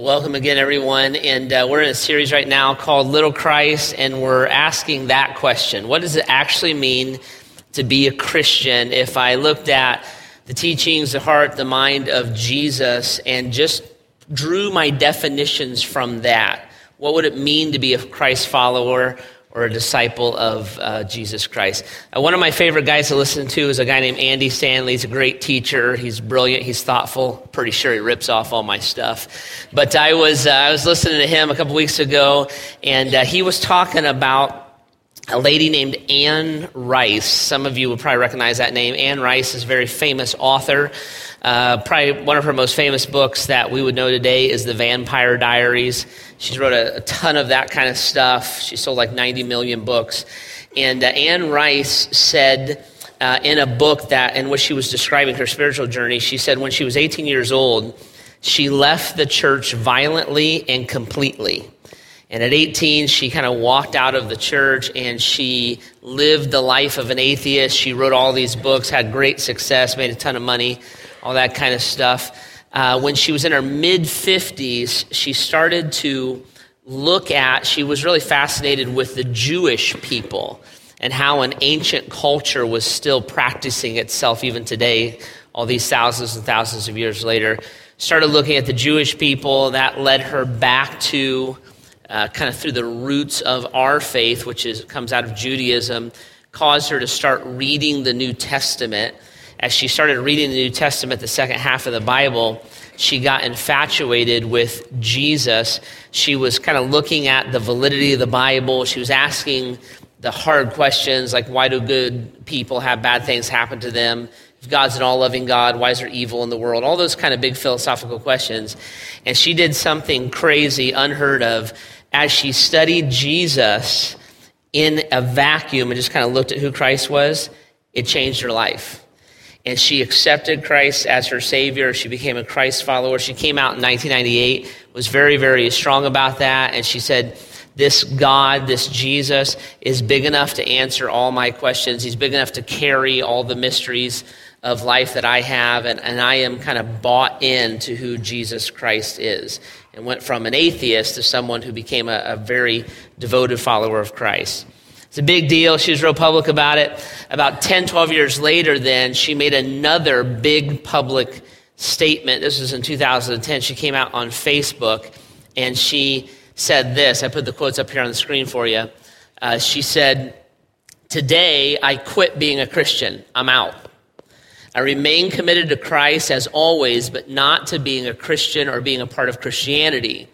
Welcome again, everyone. And uh, we're in a series right now called Little Christ, and we're asking that question What does it actually mean to be a Christian? If I looked at the teachings, the heart, the mind of Jesus, and just drew my definitions from that, what would it mean to be a Christ follower? Or a disciple of uh, Jesus Christ. Uh, one of my favorite guys to listen to is a guy named Andy Stanley. He's a great teacher. He's brilliant. He's thoughtful. Pretty sure he rips off all my stuff. But I was uh, I was listening to him a couple weeks ago, and uh, he was talking about a lady named Anne Rice. Some of you will probably recognize that name. Anne Rice is a very famous author. Uh, probably one of her most famous books that we would know today is The Vampire Diaries. She's wrote a, a ton of that kind of stuff. She sold like 90 million books. And uh, Anne Rice said uh, in a book that, in which she was describing her spiritual journey, she said when she was 18 years old, she left the church violently and completely. And at 18, she kind of walked out of the church and she lived the life of an atheist. She wrote all these books, had great success, made a ton of money, all that kind of stuff. Uh, when she was in her mid 50s, she started to look at, she was really fascinated with the Jewish people and how an ancient culture was still practicing itself even today, all these thousands and thousands of years later. Started looking at the Jewish people. That led her back to uh, kind of through the roots of our faith, which is, comes out of Judaism, caused her to start reading the New Testament. As she started reading the New Testament, the second half of the Bible, she got infatuated with Jesus. She was kind of looking at the validity of the Bible. She was asking the hard questions like, why do good people have bad things happen to them? If God's an all loving God, why is there evil in the world? All those kind of big philosophical questions. And she did something crazy, unheard of as she studied Jesus in a vacuum and just kind of looked at who Christ was, it changed her life. And she accepted Christ as her Savior. She became a Christ follower. She came out in 1998, was very, very strong about that. And she said, This God, this Jesus, is big enough to answer all my questions. He's big enough to carry all the mysteries of life that I have. And, and I am kind of bought into who Jesus Christ is and went from an atheist to someone who became a, a very devoted follower of Christ. It's a big deal. She was real public about it. About 10, 12 years later, then, she made another big public statement. This was in 2010. She came out on Facebook and she said this. I put the quotes up here on the screen for you. Uh, she said, Today, I quit being a Christian. I'm out. I remain committed to Christ as always, but not to being a Christian or being a part of Christianity.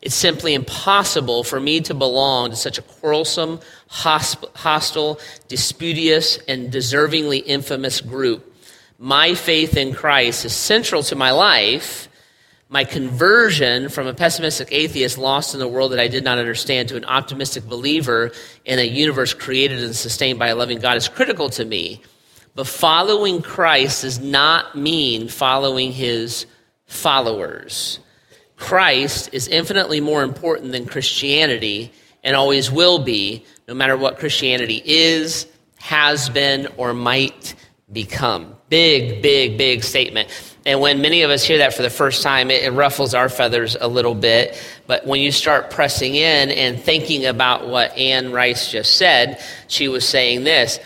It's simply impossible for me to belong to such a quarrelsome, hostile, disputious, and deservingly infamous group. My faith in Christ is central to my life. My conversion from a pessimistic atheist lost in the world that I did not understand to an optimistic believer in a universe created and sustained by a loving God is critical to me. But following Christ does not mean following his followers. Christ is infinitely more important than Christianity and always will be, no matter what Christianity is, has been, or might become. Big, big, big statement. And when many of us hear that for the first time, it, it, ruffles our feathers a little bit. But when you start pressing in and thinking about what Anne Rice just said, she was saying this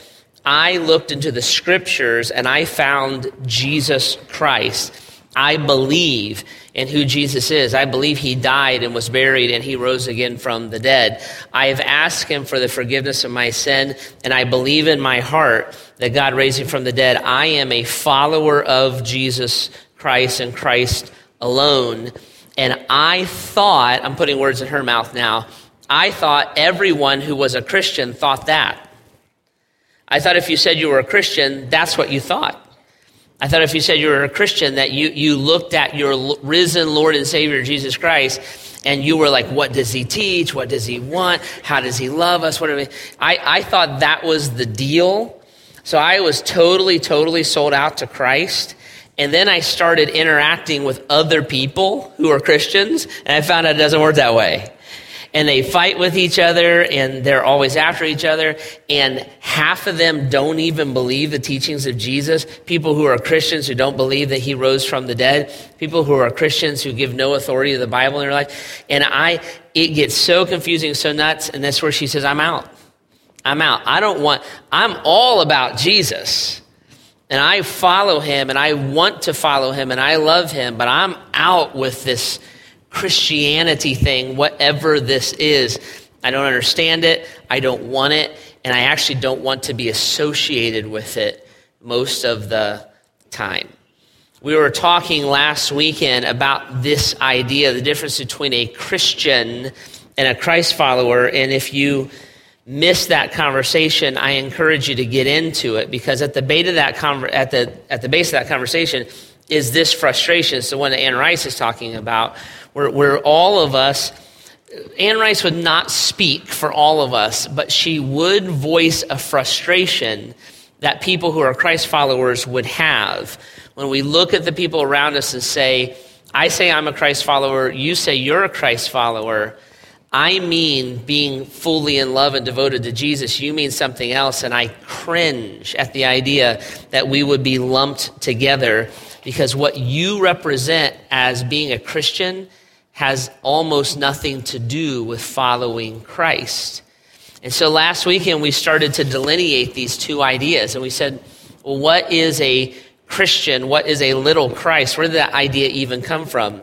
I looked into the scriptures and I found Jesus Christ. I believe in who Jesus is. I believe he died and was buried and he rose again from the dead. I have asked him for the forgiveness of my sin and I believe in my heart that God raised him from the dead. I am a follower of Jesus Christ and Christ alone. And I thought, I'm putting words in her mouth now, I thought everyone who was a Christian thought that. I thought if you said you were a Christian, that's what you thought. I thought if you said you were a Christian, that you, you looked at your risen Lord and Savior, Jesus Christ, and you were like, what does he teach? What does he want? How does he love us? What I, I thought that was the deal. So I was totally, totally sold out to Christ. And then I started interacting with other people who are Christians, and I found out it doesn't work that way. And they fight with each other and they're always after each other. And half of them don't even believe the teachings of Jesus. People who are Christians who don't believe that he rose from the dead. People who are Christians who give no authority to the Bible in their life. And I, it gets so confusing, so nuts. And that's where she says, I'm out. I'm out. I don't want, I'm all about Jesus. And I follow him and I want to follow him and I love him, but I'm out with this Christianity thing, whatever this is. I don't understand it. I don't want it. And I actually don't want to be associated with it most of the time. We were talking last weekend about this idea, the difference between a Christian and a Christ follower. And if you miss that conversation, I encourage you to get into it because at the, of that conver- at the, at the base of that conversation is this frustration. It's the one that Anne Rice is talking about, where, where all of us, Anne Rice would not speak for all of us, but she would voice a frustration that people who are Christ followers would have when we look at the people around us and say, I say I'm a Christ follower, you say you're a Christ follower I mean being fully in love and devoted to Jesus. You mean something else. And I cringe at the idea that we would be lumped together because what you represent as being a Christian has almost nothing to do with following Christ. And so last weekend we started to delineate these two ideas and we said, well, what is a Christian? What is a little Christ? Where did that idea even come from?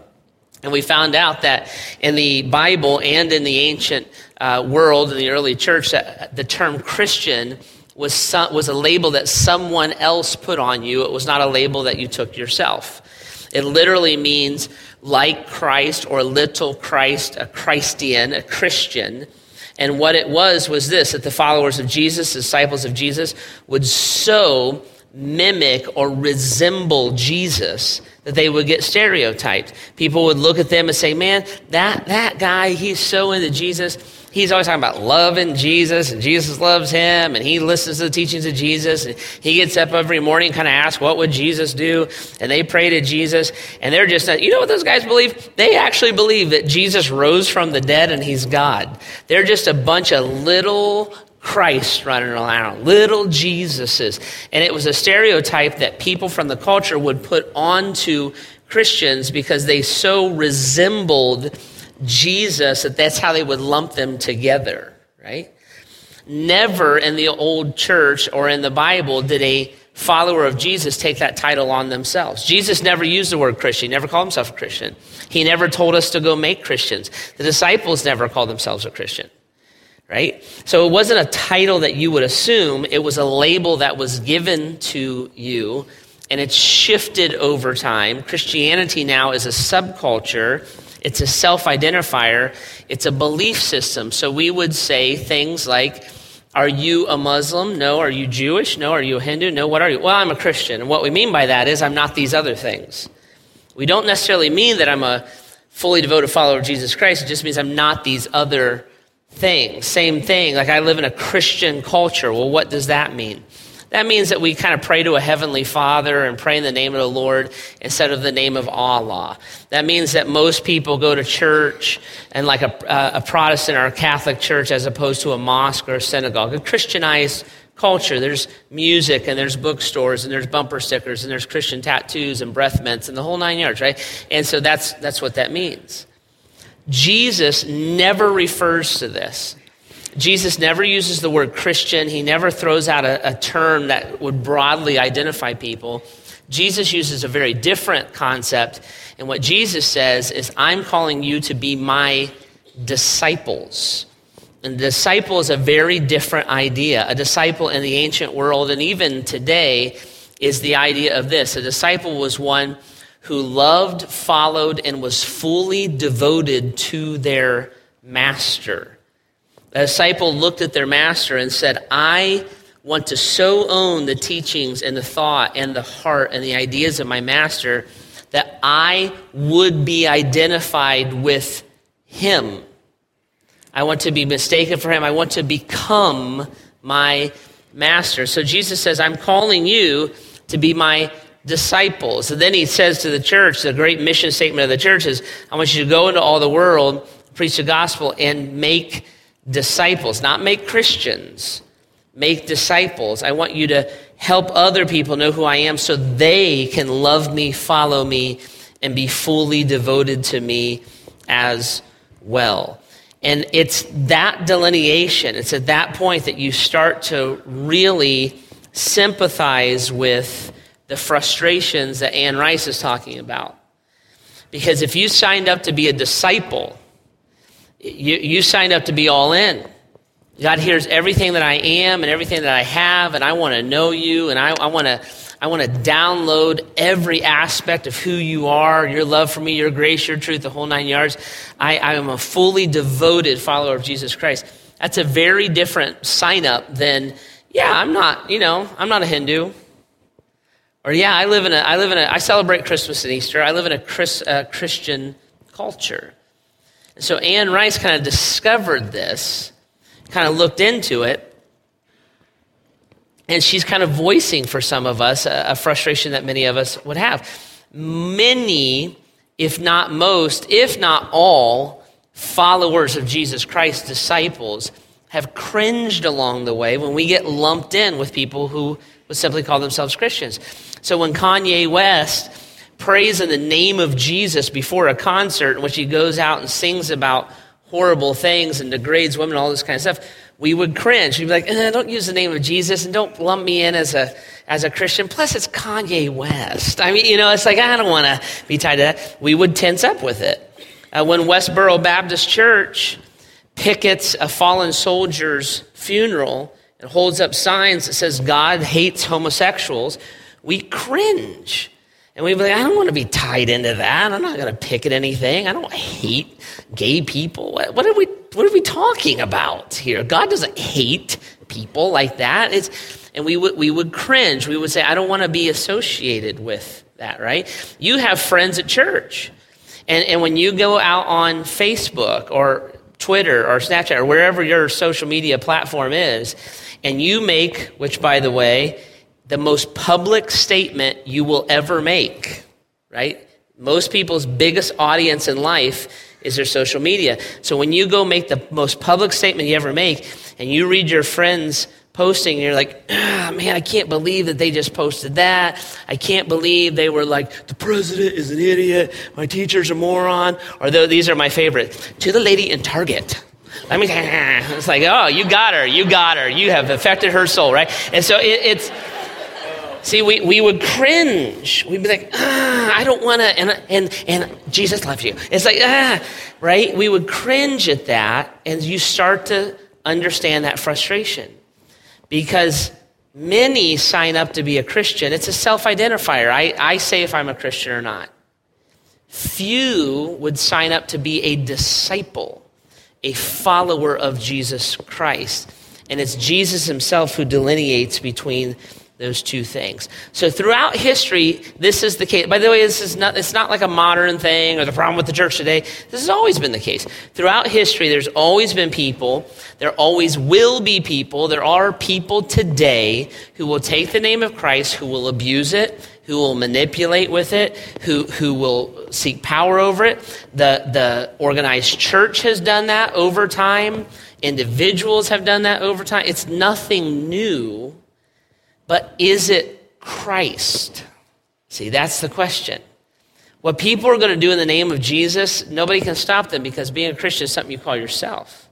And we found out that in the Bible and in the ancient uh, world, in the early church, that the term Christian was, some, was a label that someone else put on you. It was not a label that you took yourself. It literally means like Christ or little Christ, a Christian, a Christian. And what it was was this that the followers of Jesus, disciples of Jesus, would so mimic or resemble Jesus that they would get stereotyped. People would look at them and say, Man, that, that guy, he's so into Jesus. He's always talking about loving Jesus, and Jesus loves him, and he listens to the teachings of Jesus. And he gets up every morning, kind of asks, What would Jesus do? And they pray to Jesus, and they're just, you know what those guys believe? They actually believe that Jesus rose from the dead and he's God. They're just a bunch of little Christ running around, little Jesuses. And it was a stereotype that people from the culture would put onto Christians because they so resembled Jesus that that's how they would lump them together, right? Never in the old church or in the Bible did a follower of Jesus take that title on themselves. Jesus never used the word Christian, he never called himself a Christian. He never told us to go make Christians. The disciples never called themselves a Christian right? So it wasn't a title that you would assume, it was a label that was given to you, and it's shifted over time. Christianity now is a subculture, it's a self identifier, it's a belief system. So we would say things like, are you a Muslim? No. Are you Jewish? No. Are you a Hindu? No. What are you? Well, I'm a Christian. And what we mean by that is I'm not these other things. We don't necessarily mean that I'm a fully devoted follower of Jesus Christ. It just means I'm not these other things. Same thing. Like I live in a Christian culture. Well, what does that mean? That means that we kind of pray to a heavenly father and pray in the name of the Lord instead of the name of Allah. That means that most people go to church and like a, a Protestant or a Catholic church as opposed to a mosque or a synagogue, a Christianized culture. There's music and there's bookstores and there's bumper stickers and there's Christian tattoos and breath mints and the whole nine yards, right? And so that's, that's what that means. Jesus never refers to this. Jesus never uses the word Christian. He never throws out a, a, term that would broadly identify people. Jesus uses a very different concept. And what Jesus says is, I'm calling you to be my disciples. And disciple is a very different idea. A disciple in the ancient world and even today is the idea of this a disciple was one who loved, followed, and was fully devoted to their master. A disciple looked at their master and said, I want to so own the teachings and the thought and the heart and the ideas of my master that I would be identified with him. I want to be mistaken for him. I want to become my master. So Jesus says, I'm calling you to be my disciples. And then he says to the church, the great mission statement of the church is, I want you to go into all the world, preach the gospel and make disciples, not make Christians, make disciples. I want you to help other people know who I am so they can love me, follow me, and be fully devoted to me as well. And it's that delineation, it's at that point that you start to really sympathize with the frustrations that Anne Rice is talking about. Because if you signed up to be a disciple, you, you signed up to be all in. God hears everything that I am and everything that I have, and I want to know you, and I, I want to I want to download every aspect of who you are, your love for me, your grace, your truth, the whole nine yards. I, I am a fully devoted follower of Jesus Christ. That's a very different sign up than, yeah, I'm not, you know, I'm not a Hindu. Or yeah, I live in a, I live in a, I celebrate Christmas and Easter. I live in a Chris, uh, Christian culture. So Anne Rice kind of discovered this, kind of looked into it, and she's kind of voicing for some of us a, a frustration that many of us would have. Many, if not most, if not all, followers of Jesus Christ, disciples, have cringed along the way when we get lumped in with people who would simply call themselves Christians. So when Kanye West prays in the name of Jesus before a concert in which he goes out and sings about horrible things and degrades women, all this kind of stuff, we would cringe. We'd be like, eh, don't use the name of Jesus and don't lump me in as a, as a Christian. Plus, it's Kanye West. I mean, you know, it's like, I don't want to be tied to that. We would tense up with it. Uh, when Westboro Baptist Church pickets a fallen soldier's funeral and holds up signs that says God hates homosexuals, we cringe. And we'd be like, I don't want to be tied into that. I'm not going to pick at anything. I don't hate gay people. What, what, are we, what are we talking about here? God doesn't hate people like that. It's, and we would, we would cringe. We would say, I don't want to be associated with that, right? You have friends at church. And, and when you go out on Facebook or Twitter or Snapchat or wherever your social media platform is, and you make, which by the way, the most public statement you will ever make, right? Most people's biggest audience in life is their social media. So when you go make the most public statement you ever make and you read your friends posting and you're like, ah, man, I can't believe that they just posted that. I can't believe they were like, the president is an idiot. My teacher's a moron. Or these are my favorite. To the lady in Target. I mean, it's like, oh, you got her. You got her. You have affected her soul, right? And so it, it's, See, we, we would cringe. We'd be like, ah, I don't want to, and, and, and Jesus loves you. It's like, ah, right? We would cringe at that, and you start to understand that frustration. Because many sign up to be a Christian. It's a self identifier. I, I say if I'm a Christian or not. Few would sign up to be a disciple, a follower of Jesus Christ. And it's Jesus himself who delineates between those two things. So throughout history, this is the case. By the way, this is not, it's not like a modern thing or the problem with the church today. This has always been the case. Throughout history, there's always been people, there always will be people, there are people today who will take the name of Christ, who will abuse it, who will manipulate with it, who, who will seek power over it. The, the organized church has done that over time. Individuals have done that over time. It's nothing new but is it Christ? See, that's the question. What people are going to do in the name of Jesus, nobody can stop them because being a Christian is something you call yourself.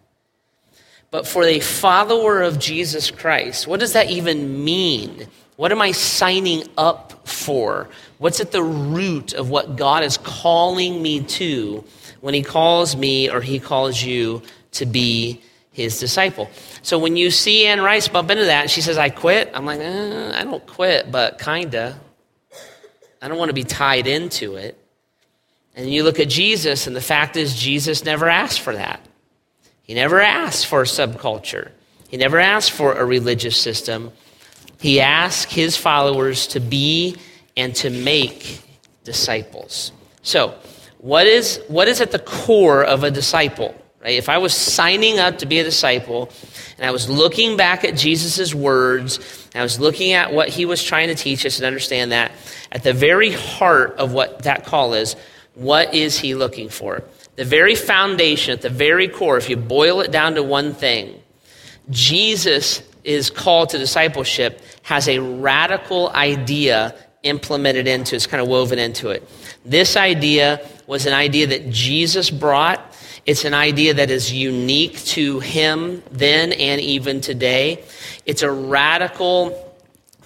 But for a follower of Jesus Christ, what does that even mean? What am I signing up for? What's at the root of what God is calling me to when He calls me or He calls you to be his disciple. So when you see Anne Rice bump into that, she says, I quit. I'm like, eh, I don't quit, but kinda. I don't want to be tied into it. And you look at Jesus, and the fact is, Jesus never asked for that. He never asked for a subculture, he never asked for a religious system. He asked his followers to be and to make disciples. So, what is, what is at the core of a disciple? Right? If I was signing up to be a disciple and I was looking back at Jesus' words, and I was looking at what he was trying to teach us and understand that, at the very heart of what that call is, what is he looking for? the very foundation, at the very core, if you boil it down to one thing, Jesus is called to discipleship has a radical idea implemented into it's kind of woven into it. This idea was an idea that Jesus brought. It's an idea that is unique to him then and even today. It's a radical,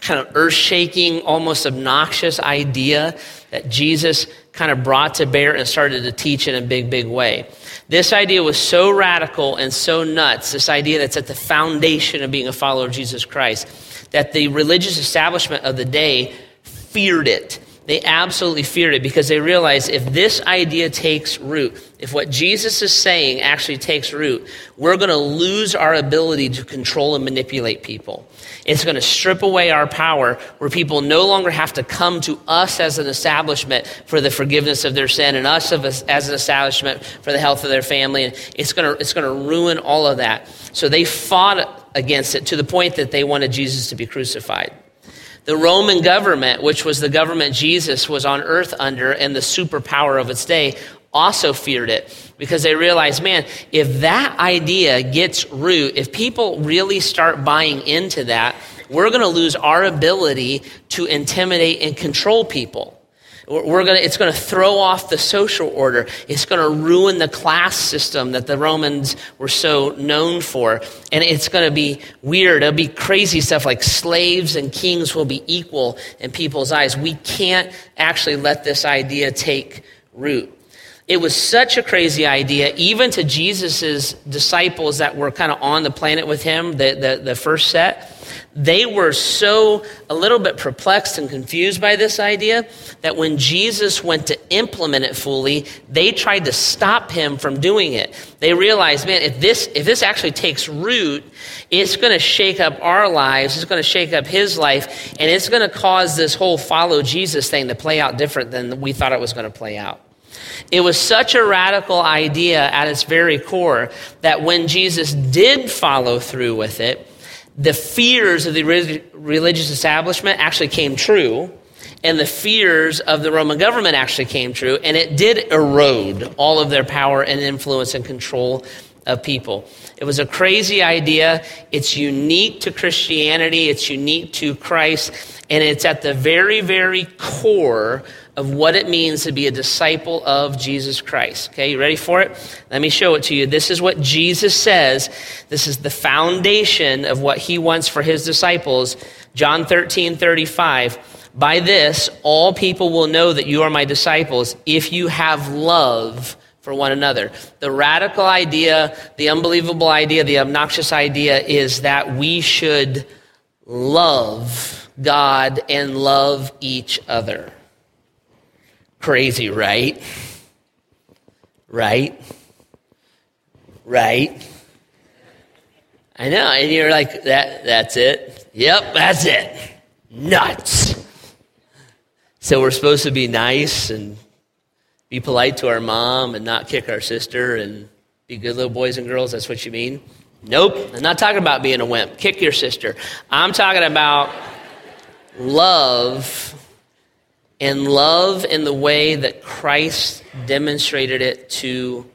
kind of earth shaking, almost obnoxious idea that Jesus kind of brought to bear and started to teach in a big, big way. This idea was so radical and so nuts, this idea that's at the foundation of being a follower of Jesus Christ, that the religious establishment of the day feared it. They absolutely feared it because they realized if this idea takes root, if what Jesus is saying actually takes root, we're going to lose our ability to control and manipulate people. It's going to strip away our power where people no longer have to come to us as an establishment for the forgiveness of their sin and us as an establishment for the health of their family. And it's going to, it's going to ruin all of that. So they fought against it to the point that they wanted Jesus to be crucified. The Roman government, which was the government Jesus was on earth under and the superpower of its day, also feared it because they realized, man, if that idea gets root, if people really start buying into that, we're going to lose our ability to intimidate and control people. We're gonna, it's going to throw off the social order. It's going to ruin the class system that the Romans were so known for. And it's going to be weird. It'll be crazy stuff like slaves and kings will be equal in people's eyes. We can't actually let this idea take root. It was such a crazy idea, even to Jesus' disciples that were kind of on the planet with him, the, the, the first set they were so a little bit perplexed and confused by this idea that when Jesus went to implement it fully, they tried to stop him from doing it. They realized, man, if this if this actually takes root, it's going to shake up our lives, it's going to shake up his life, and it's going to cause this whole follow Jesus thing to play out different than we thought it was going to play out. It was such a radical idea at its very core that when Jesus did follow through with it, the fears of the religious establishment actually came true, and the fears of the Roman government actually came true, and it did erode all of their power and influence and control of people. It was a crazy idea. It's unique to Christianity, it's unique to Christ, and it's at the very, very core of what it means to be a disciple of Jesus Christ. Okay, you ready for it? Let me show it to you. This is what Jesus says. This is the foundation of what he wants for his disciples. John 13, 35. By this, all people will know that you are my disciples if you have love for one another. The radical idea, the unbelievable idea, the obnoxious idea is that we should love God and love each other. Crazy, right? Right? Right? I know, and you're like, that that's it. Yep, that's it. Nuts. So we're supposed to be nice and be polite to our mom and not kick our sister and be good little boys and girls. That's what you mean? Nope. I'm not talking about being a wimp. Kick your sister. I'm talking about love and love in the way that Christ demonstrated it to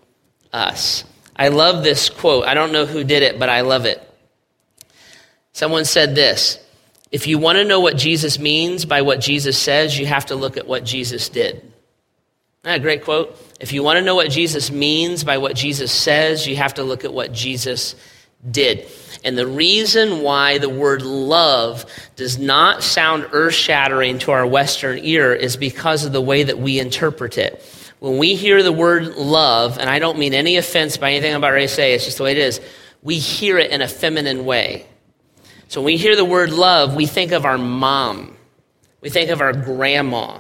us. I love this quote. I don't know who did it, but I love it. Someone said this If you want to know what Jesus means by what Jesus says, you have to look at what Jesus did. a great quote. If you want to know what Jesus means by what Jesus says, you have to look at what Jesus did. And the reason why the word love does not sound earth shattering to our Western ear is because of the way that we interpret it. When we hear the word love, and I don't mean any offense by anything I'm about to say, it's just the way it is, we hear it in a feminine way. So when we hear the word love, we think of our mom, we think of our grandma,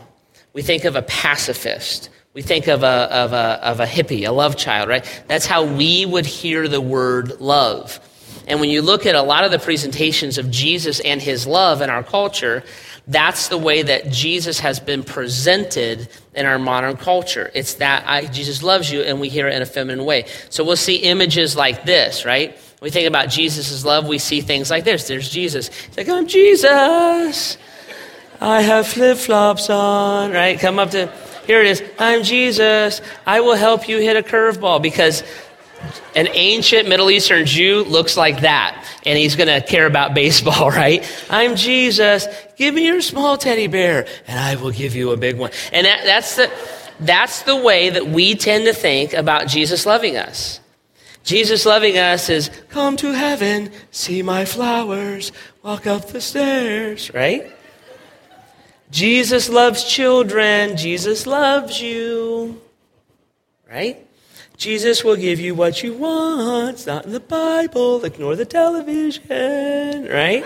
we think of a pacifist. We think of a, of, a, of a hippie, a love child, right? That's how we would hear the word love. And when you look at a lot of the presentations of Jesus and his love in our culture, that's the way that Jesus has been presented in our modern culture. It's that I, Jesus loves you, and we hear it in a feminine way. So we'll see images like this, right? we think about Jesus' love, we see things like this. There's Jesus. He's like, I'm Jesus. I have flip flops on, right? Come up to Here it is. I'm Jesus. I will help you hit a curveball because an ancient Middle Eastern Jew looks like that, and he's going to care about baseball, right? I'm Jesus. Give me your small teddy bear, and I will give you a big one. And that, that's the that's the way that we tend to think about Jesus loving us. Jesus loving us is come to heaven, see my flowers, walk up the stairs, right? Jesus loves children. Jesus loves you. Right? Jesus will give you what you want. It's not in the Bible. Ignore the television. Right?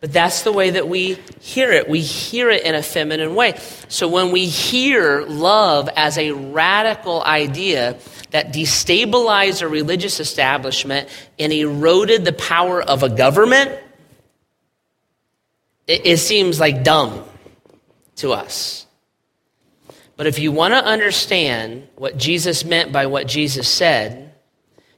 But that's the way that we hear it. We hear it in a feminine way. So when we hear love as a radical idea that destabilized a religious establishment and eroded the power of a government, it, it seems like dumb to us. But if you want to understand what Jesus meant by what Jesus said,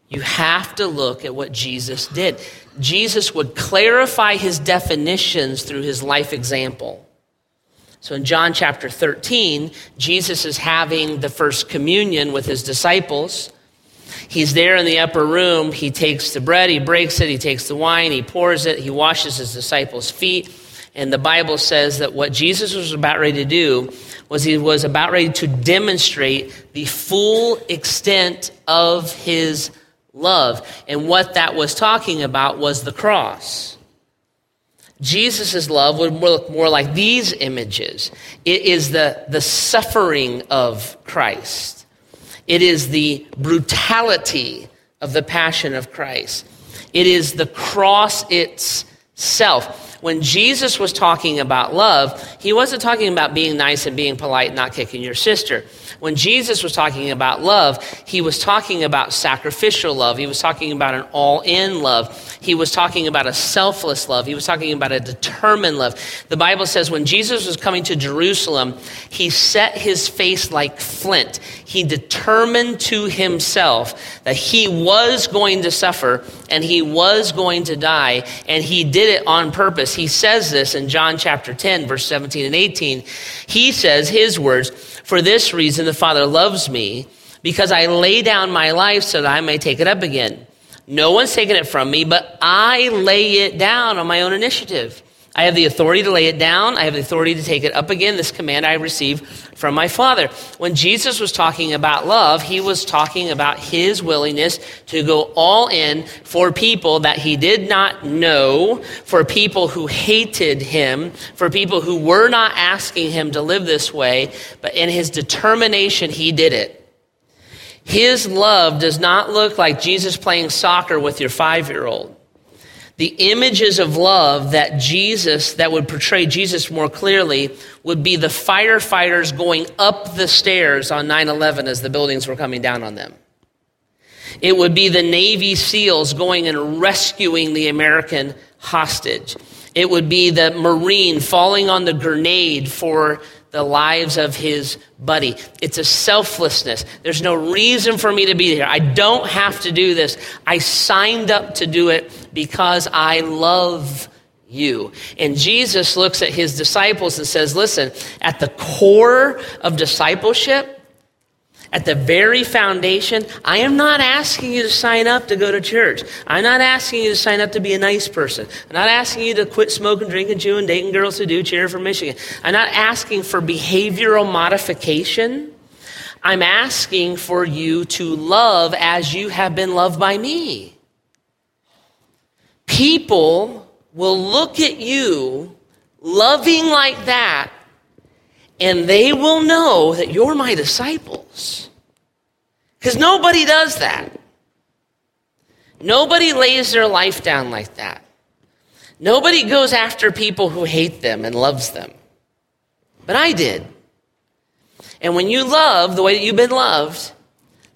you have to look at what Jesus did. Jesus would clarify his definitions through his life example. So in John chapter 13, Jesus is having the first communion with his disciples. He's there in the upper room. He takes the bread, he breaks it, he takes the wine, he pours it, he washes his disciples' feet. And the Bible says that what Jesus was about ready to do was he was about ready to demonstrate the full extent of his love. And what that was talking about was the cross. Jesus' love would look more like these images. It is the, the suffering of Christ. It is the brutality of the passion of Christ. It is the cross itself when Jesus was talking about love, he wasn't talking about being nice and being polite and not kicking your sister. When Jesus was talking about love, he was talking about sacrificial love. He was talking about an all in love. He was talking about a selfless love. He was talking about a determined love. The Bible says when Jesus was coming to Jerusalem, he set his face like flint. He determined to himself that he was going to suffer and he was going to die, and he did it on purpose. He says this in John chapter 10, verse 17 and 18. He says his words, For this reason the Father loves me, because I lay down my life so that I may take it up again. No one's taken it from me, but I lay it down on my own initiative. I have the authority to lay it down. I have the authority to take it up again. This command I received from my Father. When Jesus was talking about love, he was talking about his willingness to go all in for people that he did not know, for people who hated him, for people who were not asking him to live this way, but in his determination, he did it. His love does not look like Jesus playing soccer with your five year old the images of love that Jesus, that would portray Jesus more clearly, would be the firefighters going up the stairs on 9 11 as the buildings were coming down on them. It would be the Navy SEALs going and rescuing the American hostage. It would be the Marine falling on the grenade for the lives of his buddy. It's a selflessness. There's no reason for me to be here. I don't have to do this. I signed up to do it because I love you. And Jesus looks at his disciples and says, Listen, at the core of discipleship, at the very foundation, I am not asking you to sign up to go to church. I'm not asking you to sign up to be a nice person. I'm not asking you to quit smoking, drinking, chewing, dating girls who do, cheer for Michigan. I'm not asking for behavioral modification. I'm asking for you to love as you have been loved by me. People will look at you loving like that and they will know that you're my disciples. Because nobody does that. Nobody lays their life down like that. Nobody goes after people who hate them and loves them. But I did. And when you love the way that you've been loved,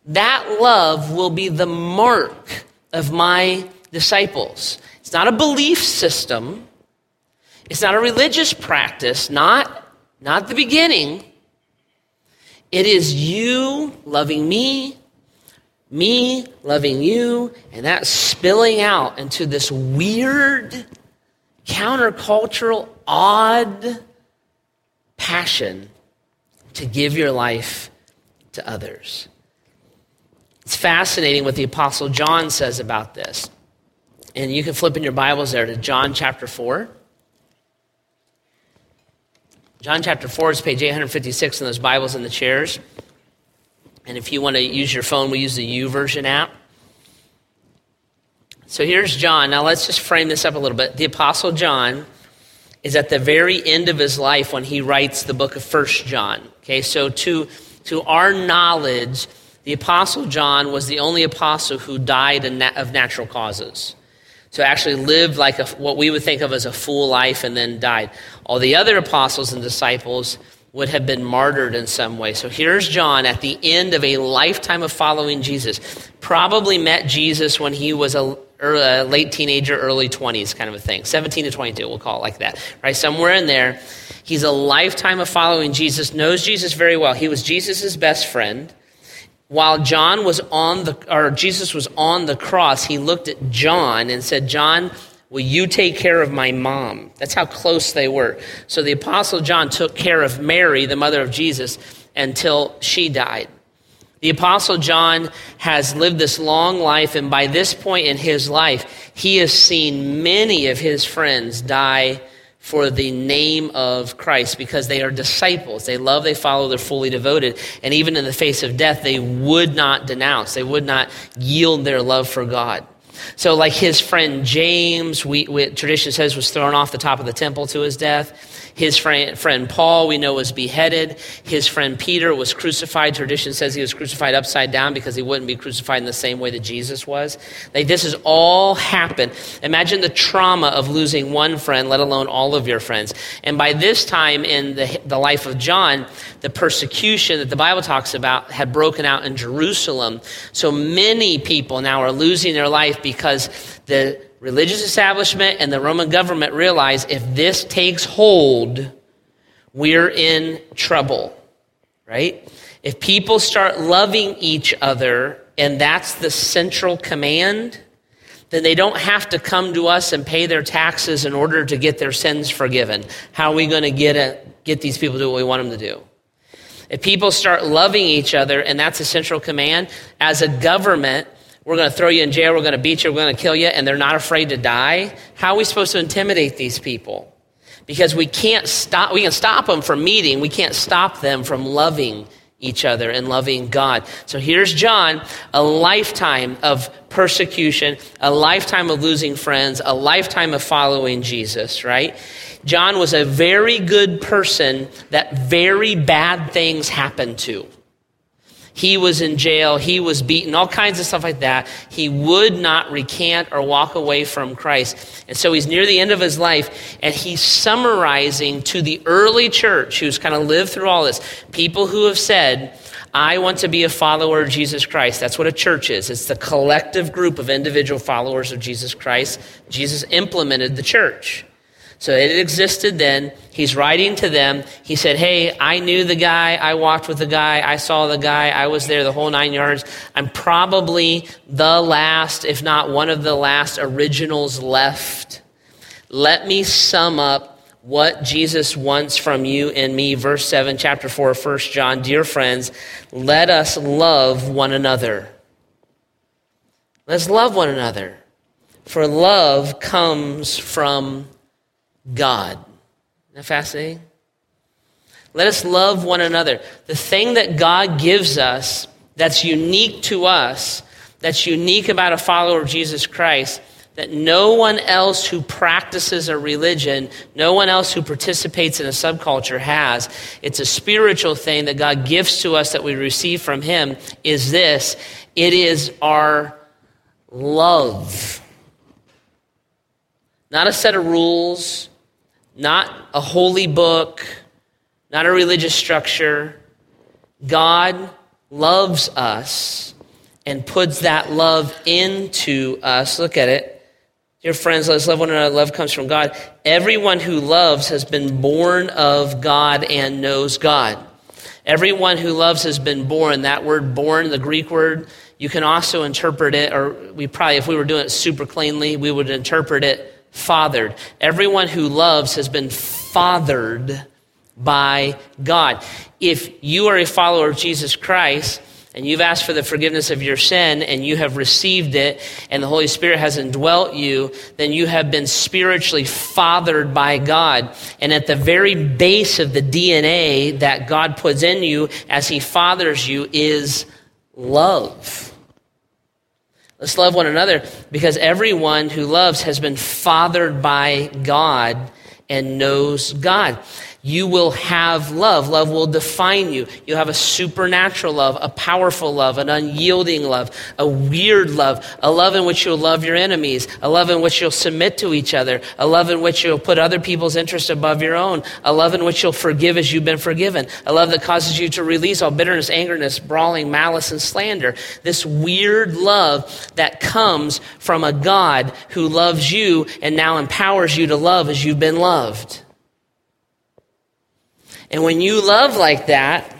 that love will be the mark of my disciples. It's not a belief system. It's not a religious practice, not not the beginning. It is you loving me, me loving you, and that spilling out into this weird, countercultural, odd passion to give your life to others. It's fascinating what the Apostle John says about this. And you can flip in your Bibles there to John chapter 4. John chapter 4 is page 856 in those Bibles in the chairs. And if you want to use your phone, we use the YouVersion app. So here's John. Now let's just frame this up a little bit. The Apostle John is at the very end of his life when he writes the book of First John. Okay, so to, to our knowledge, the Apostle John was the only apostle who died of natural causes. So actually lived like a, what we would think of as a full life and then died. All the other apostles and disciples would have been martyred in some way. So here's John at the end of a lifetime of following Jesus. Probably met Jesus when he was a er, early, late teenager, early 20s kind of a thing. 17 to 22, we'll call it like that. Right? Somewhere in there. He's a lifetime of following Jesus, knows Jesus very well. He was Jesus' best friend. While John was on the, or Jesus was on the cross, he looked at John and said, John, Will you take care of my mom? That's how close they were. So the Apostle John took care of Mary, the mother of Jesus, until she died. The Apostle John has lived this long life, and by this point in his life, he has seen many of his friends die for the name of Christ because they are disciples. They love, they follow, they're fully devoted. And even in the face of death, they would not denounce, they would not yield their love for God. So, like his friend James, we, we, tradition says, was thrown off the top of the temple to his death. His friend, friend Paul, we know, was beheaded. His friend Peter was crucified. Tradition says he was crucified upside down because he wouldn't be crucified in the same way that Jesus was. Like, this has all happened. Imagine the trauma of losing one friend, let alone all of your friends. And by this time in the, the life of John, the persecution that the Bible talks about had broken out in Jerusalem. So many people now are losing their life because the religious establishment and the Roman government realize if this takes hold, we're in trouble, right? If people start loving each other and that's the central command, then they don't have to come to us and pay their taxes in order to get their sins forgiven. How are we going to get, a, get these people to do what we want them to do? If people start loving each other and that's a central command, as a government, we're going to throw you in jail, we're going to beat you, we're going to kill you, and they're not afraid to die. How are we supposed to intimidate these people? Because we can't stop, we can stop them from meeting, we can't stop them from loving each other and loving God. So here's John, a lifetime of persecution, a lifetime of losing friends, a lifetime of following Jesus, right? John was a very good person that very bad things happened to. He was in jail. He was beaten, all kinds of stuff like that. He would not recant or walk away from Christ. And so he's near the end of his life, and he's summarizing to the early church who's kind of lived through all this people who have said, I want to be a follower of Jesus Christ. That's what a church is. It's the collective group of individual followers of Jesus Christ. Jesus implemented the church. So it existed then. He's writing to them. He said, Hey, I knew the guy. I walked with the guy. I saw the guy. I was there the whole nine yards. I'm probably the last, if not one of the last originals left. Let me sum up what Jesus wants from you and me. Verse 7, chapter 4, 1 John. Dear friends, let us love one another. Let's love one another. For love comes from God. Isn't that fascinating? Let us love one another. The thing that God gives us that's unique to us, that's unique about a follower of Jesus Christ, that no one else who practices a religion, no one else who participates in a subculture has. It's a spiritual thing that God gives to us that we receive from Him, is this it is our love. Not a set of rules, not a holy book, not a religious structure. God loves us and puts that love into us. Look at it. Dear friends, let us love one another. Love comes from God. Everyone who loves has been born of God and knows God. Everyone who loves has been born. That word born, the Greek word, you can also interpret it, or we probably, if we were doing it super cleanly, we would interpret it fathered. Everyone who loves has been fathered by God. If you are a follower of Jesus Christ, and you've asked for the forgiveness of your sin and you have received it and the Holy Spirit has indwelt you, then you have been spiritually fathered by God. And at the very base of the DNA that God puts in you as He fathers you is love. Let's love one another because everyone who loves has been fathered by God and knows God you will have love. Love will define you. You'll have a supernatural love, a powerful love, an unyielding love, a weird love, a love in which you'll love your enemies, a love in which you'll submit to each other, a love in which you'll put other people's interests above your own, a love in which you'll forgive as you've been forgiven, a love that causes you to release all bitterness, angerness, brawling, malice, and slander. This weird love that comes from a God who loves you and now empowers you to love as you've been loved. And when you love like that,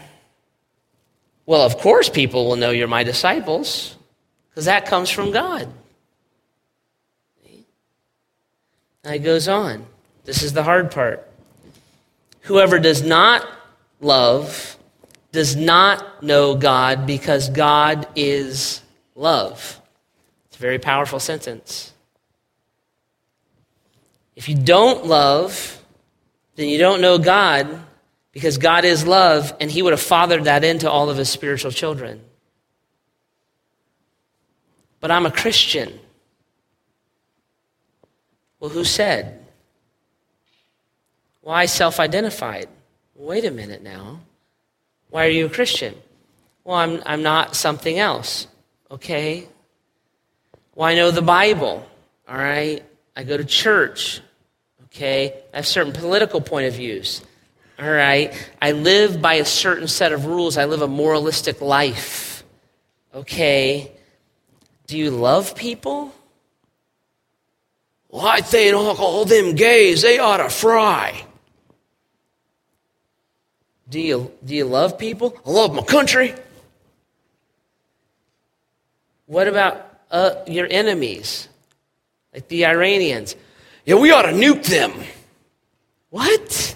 well, of course, people will know you're my disciples because that comes from God. And it goes on. This is the hard part. Whoever does not love does not know God because God is love. It's a very powerful sentence. If you don't love, then you don't know God because God is love, and He would have fathered that into all of His spiritual children. But I'm a Christian. Well, who said? Why self identified? Wait a minute now. Why are you a Christian? Well, I'm, I'm not something else. Okay? Well, I know the Bible. All right? I go to church. Okay? I have certain political point of views. All right? I live by a certain set of rules. I live a moralistic life. Okay? Do you love people? Well, think all them gays, they ought to fry. Do you, do you love people? I love my country. What about uh, your enemies? Like the Iranians? Yeah, we ought to nuke them. What?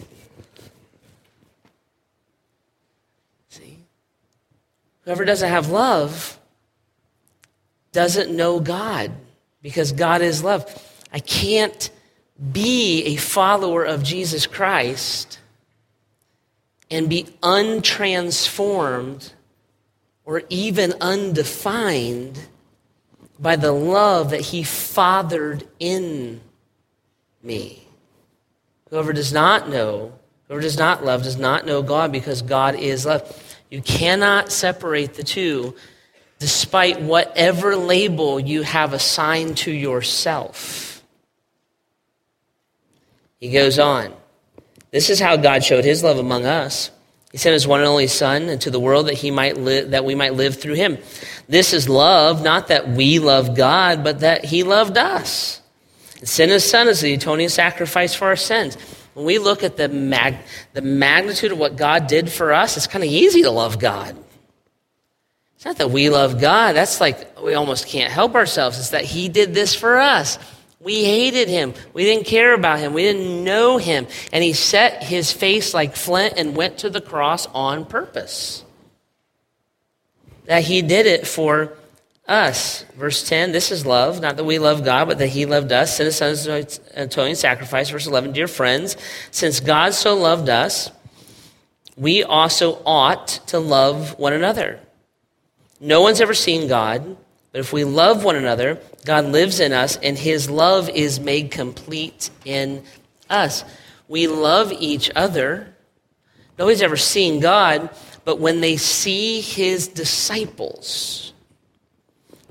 Whoever doesn't have love doesn't know God because God is love. I can't be a follower of Jesus Christ and be untransformed or even undefined by the love that He fathered in me. Whoever does not know, whoever does not love, does not know God because God is love. You cannot separate the two despite whatever label you have assigned to yourself. He goes on. This is how God showed his love among us. He sent his one and only son into the world that he might live, that we might live through him. This is love, not that we love God, but that he loved us. And sent his son as the atoning sacrifice for our sins. When we look at the, mag- the magnitude of what God did for us, it's kind of easy to love God. It's not that we love God. That's like we almost can't help ourselves. It's that He did this for us. We hated Him. We didn't care about Him. We didn't know Him. And He set His face like flint and went to the cross on purpose. That He did it for us. Verse 10, this is love, not that we love God, but that He loved us, sent His Son as an atoning sacrifice. Verse 11, dear friends, since God so loved us, we also ought to love one another. No one's ever seen God, but if we love one another, God lives in us, and His love is made complete in us. We love each other. Nobody's ever seen God, but when they see His disciples,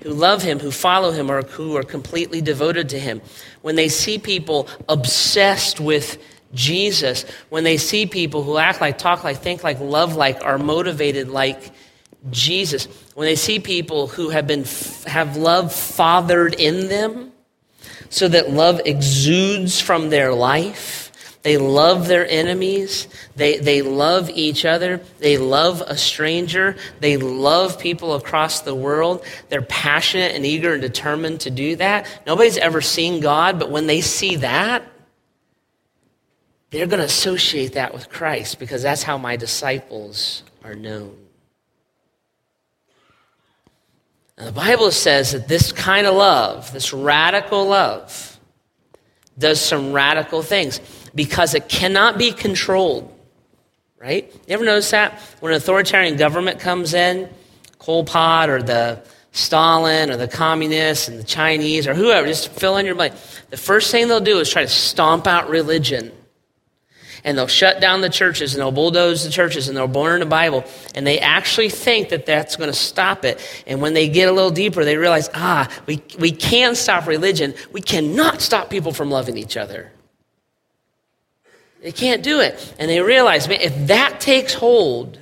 who love him, who follow him, or who are completely devoted to him. When they see people obsessed with Jesus, when they see people who act like, talk like, think like, love like, are motivated like Jesus, when they see people who have been have love fathered in them, so that love exudes from their life, they love their enemies. They, they love each other. They love a stranger. They love people across the world. They're passionate and eager and determined to do that. Nobody's ever seen God, but when they see that, they're going to associate that with Christ because that's how my disciples are known. Now, the Bible says that this kind of love, this radical love, does some radical things because it cannot be controlled. Right? You ever notice that? When an authoritarian government comes in, Pol Pot or the Stalin or the communists and the Chinese or whoever, just fill in your blank. The first thing they'll do is try to stomp out religion and they'll shut down the churches and they'll bulldoze the churches and they'll burn the Bible. And they actually think that that's going to stop it. And when they get a little deeper, they realize, ah, we, we can stop religion. We cannot stop people from loving each other. They can't do it. And they realize, man, if that takes hold,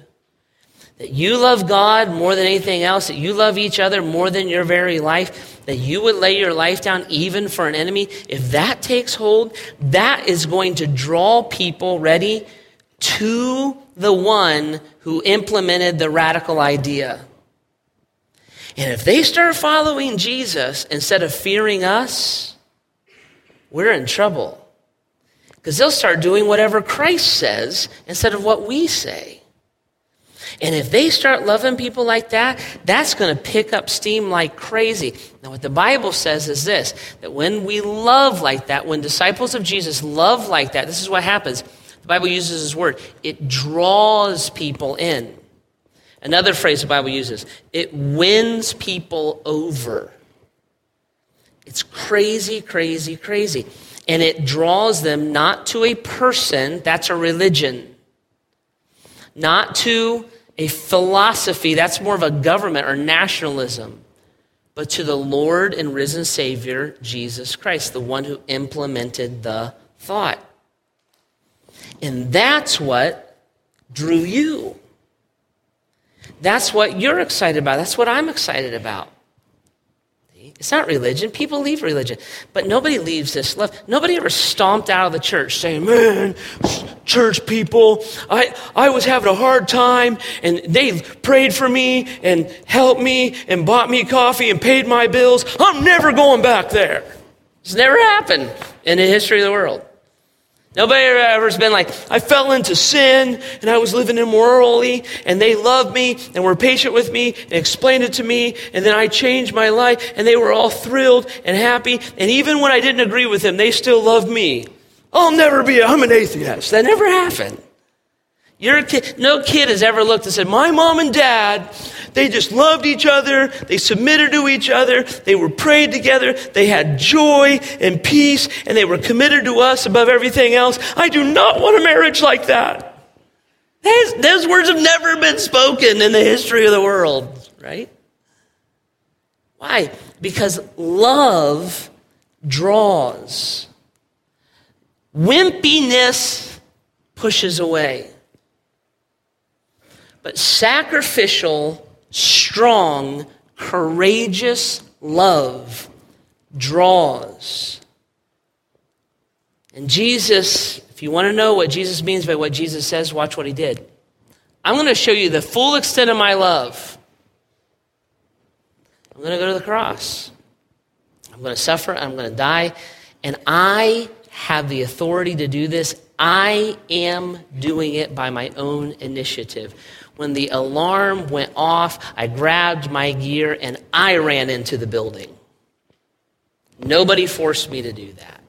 that you love God more than anything else, that you love each other more than your very life, that you would lay your life down even for an enemy, if that takes hold, that is going to draw people ready to the one who implemented the radical idea. And if they start following Jesus instead of fearing us, we're in trouble. Because they'll start doing whatever Christ says instead of what we say. And if they start loving people like that, that's going to pick up steam like crazy. Now, what the Bible says is this that when we love like that, when disciples of Jesus love like that, this is what happens. The Bible uses this word it draws people in. Another phrase the Bible uses it wins people over. It's crazy, crazy, crazy. And it draws them not to a person, that's a religion, not to a philosophy, that's more of a government or nationalism, but to the Lord and risen Savior, Jesus Christ, the one who implemented the thought. And that's what drew you. That's what you're excited about. That's what I'm excited about. It's not religion. People leave religion. But nobody leaves this love. Nobody ever stomped out of the church saying, Man, church people, I, I was having a hard time, and they prayed for me and helped me and bought me coffee and paid my bills. I'm never going back there. It's never happened in the history of the world. Nobody ever has been like, I fell into sin and I was living immorally and they loved me and were patient with me and explained it to me and then I changed my life and they were all thrilled and happy. And even when I didn't agree with them, they still loved me. I'll never be, I'm an atheist. That never happened. Kid, no kid has ever looked and said, My mom and dad, they just loved each other. They submitted to each other. They were prayed together. They had joy and peace, and they were committed to us above everything else. I do not want a marriage like that. Those, words have never been spoken in the history of the world, right? Why? Because love draws, wimpiness pushes away. But sacrificial, strong, courageous love draws. And Jesus, if you want to know what Jesus means by what Jesus says, watch what he did. I'm going to show you the full extent of my love. I'm going to go to the cross. I'm going to suffer. I'm going to die. And I have the authority to do this. I am doing it by my own initiative. When the alarm went off, I grabbed my gear and I ran into the building. Nobody forced me to do that.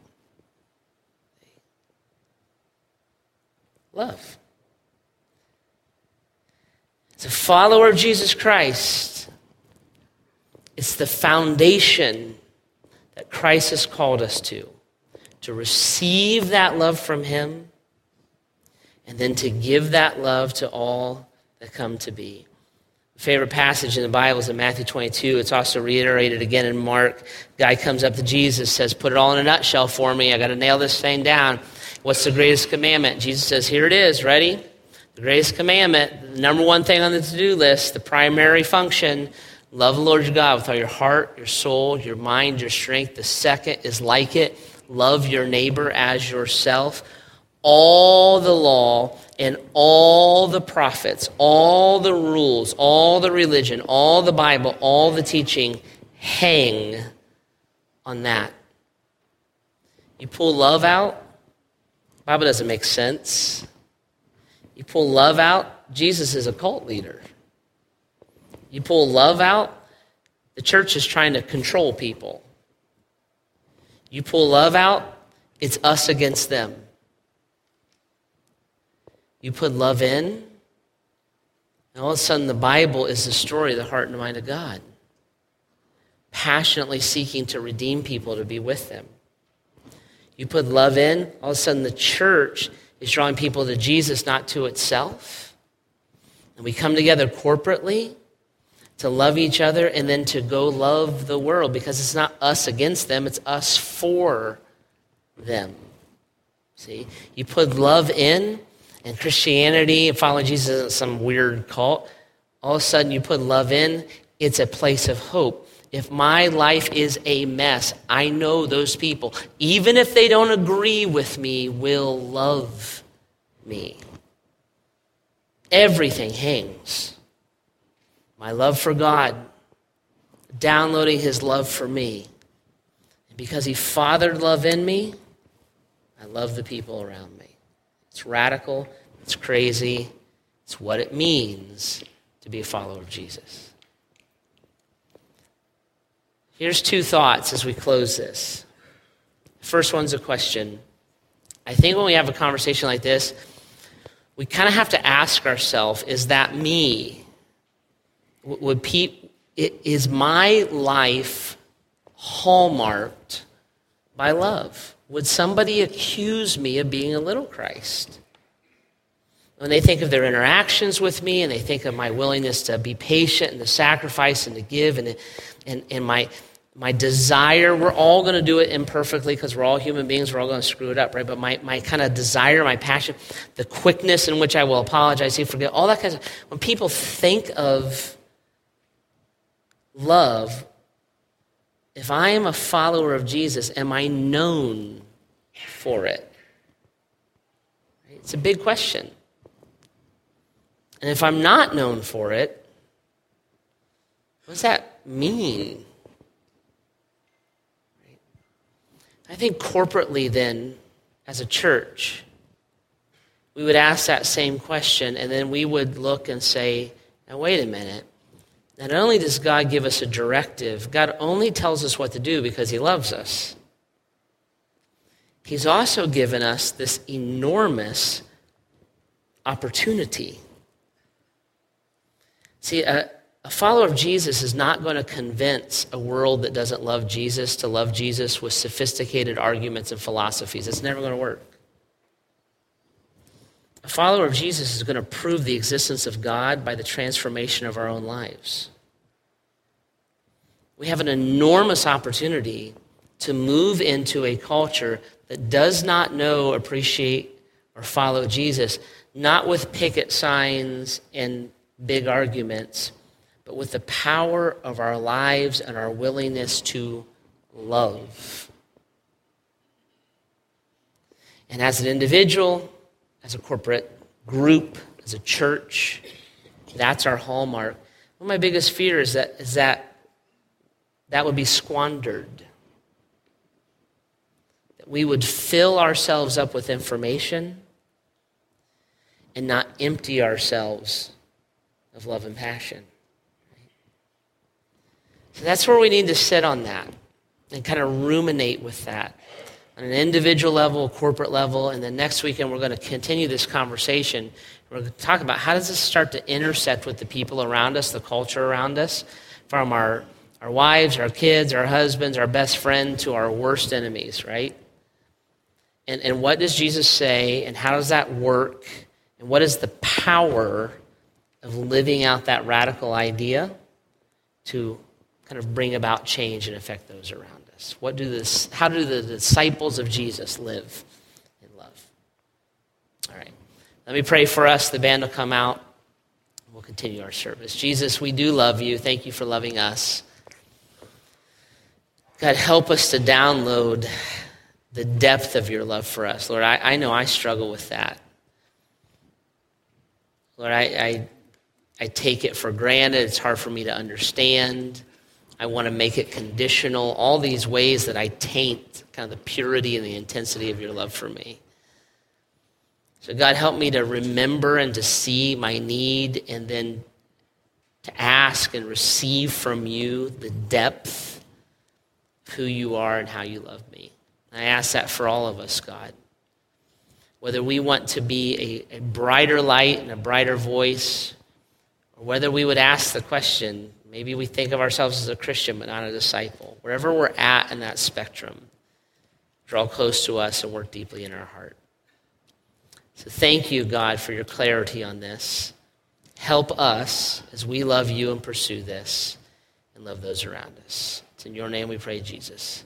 Love. As a follower of Jesus Christ, it's the foundation that Christ has called us to. To receive that love from Him, and then to give that love to all that come to be. favorite passage in the Bible is in Matthew 22. It's also reiterated again in Mark. Guy comes up to Jesus, says, Put it all in a nutshell for me. I got to nail this thing down. What's the greatest commandment? Jesus says, Here it is. Ready? The greatest commandment, the number one thing on the to do list, the primary function love the Lord your God with all your heart, your soul, your mind, your strength. The second is like it love your neighbor as yourself. All the law and all the prophets, all the rules, all the religion, all the Bible, all the teaching hang on that. You pull love out, Bible doesn't make sense. You pull love out, Jesus is a cult leader. You pull love out, the church is trying to control people. You pull love out, it's us against them. You put love in, and all of a sudden the Bible is the story of the heart and mind of God, passionately seeking to redeem people to be with them. You put love in, all of a sudden the church is drawing people to Jesus, not to itself. And we come together corporately to love each other and then to go love the world because it's not us against them, it's us for them. See? You put love in, and Christianity and following Jesus isn't some weird cult. All of a sudden, you put love in, it's a place of hope. If my life is a mess, I know those people, even if they don't agree with me, will love me. Everything hangs. My love for God, downloading his love for me. And because he fathered love in me, I love the people around me. It's radical, it's crazy, it's what it means to be a follower of Jesus. Here's two thoughts as we close this. First one's a question. I think when we have a conversation like this, we kind of have to ask ourselves is that me? Would pe- is my life hallmarked by love? Would somebody accuse me of being a little Christ? When they think of their interactions with me and they think of my willingness to be patient and to sacrifice and to give and, and, and my, my desire, we're all going to do it imperfectly because we're all human beings, we're all going to screw it up, right? But my, my kind of desire, my passion, the quickness in which I will apologize, you forget, all that kind of When people think of love, if I am a follower of Jesus, am I known for it? It's a big question. And if I'm not known for it, what does that mean? I think corporately, then, as a church, we would ask that same question, and then we would look and say, now, wait a minute. Not only does God give us a directive, God only tells us what to do because He loves us. He's also given us this enormous opportunity. See, a, a follower of Jesus is not going to convince a world that doesn't love Jesus to love Jesus with sophisticated arguments and philosophies. It's never going to work. A follower of Jesus is going to prove the existence of God by the transformation of our own lives. We have an enormous opportunity to move into a culture that does not know, appreciate, or follow Jesus, not with picket signs and big arguments but with the power of our lives and our willingness to love. And as an individual, as a corporate group, as a church, that's our hallmark. One of my biggest fears is that, is that that would be squandered. That we would fill ourselves up with information and not empty ourselves of love and passion. So that's where we need to sit on that and kind of ruminate with that on an individual level, corporate level, and then next weekend we're going to continue this conversation. We're going to talk about how does this start to intersect with the people around us, the culture around us, from our, our wives, our kids, our husbands, our best friend, to our worst enemies, right? And, and what does Jesus say, and how does that work, and what is the power of living out that radical idea to kind of bring about change and affect those around us? What do this, how do the disciples of Jesus live in love? All right. Let me pray for us. The band will come out. We'll continue our service. Jesus, we do love you. Thank you for loving us. God, help us to download the depth of your love for us. Lord, I, I know I struggle with that. Lord, I, I, I take it for granted. It's hard for me to understand. I want to make it conditional, all these ways that I taint kind of the purity and the intensity of your love for me. So, God, help me to remember and to see my need and then to ask and receive from you the depth of who you are and how you love me. I ask that for all of us, God. Whether we want to be a, a brighter light and a brighter voice, or whether we would ask the question, maybe we think of ourselves as a Christian but not a disciple. Wherever we're at in that spectrum, draw close to us and work deeply in our heart. So thank you, God, for your clarity on this. Help us as we love you and pursue this and love those around us. It's in your name we pray, Jesus.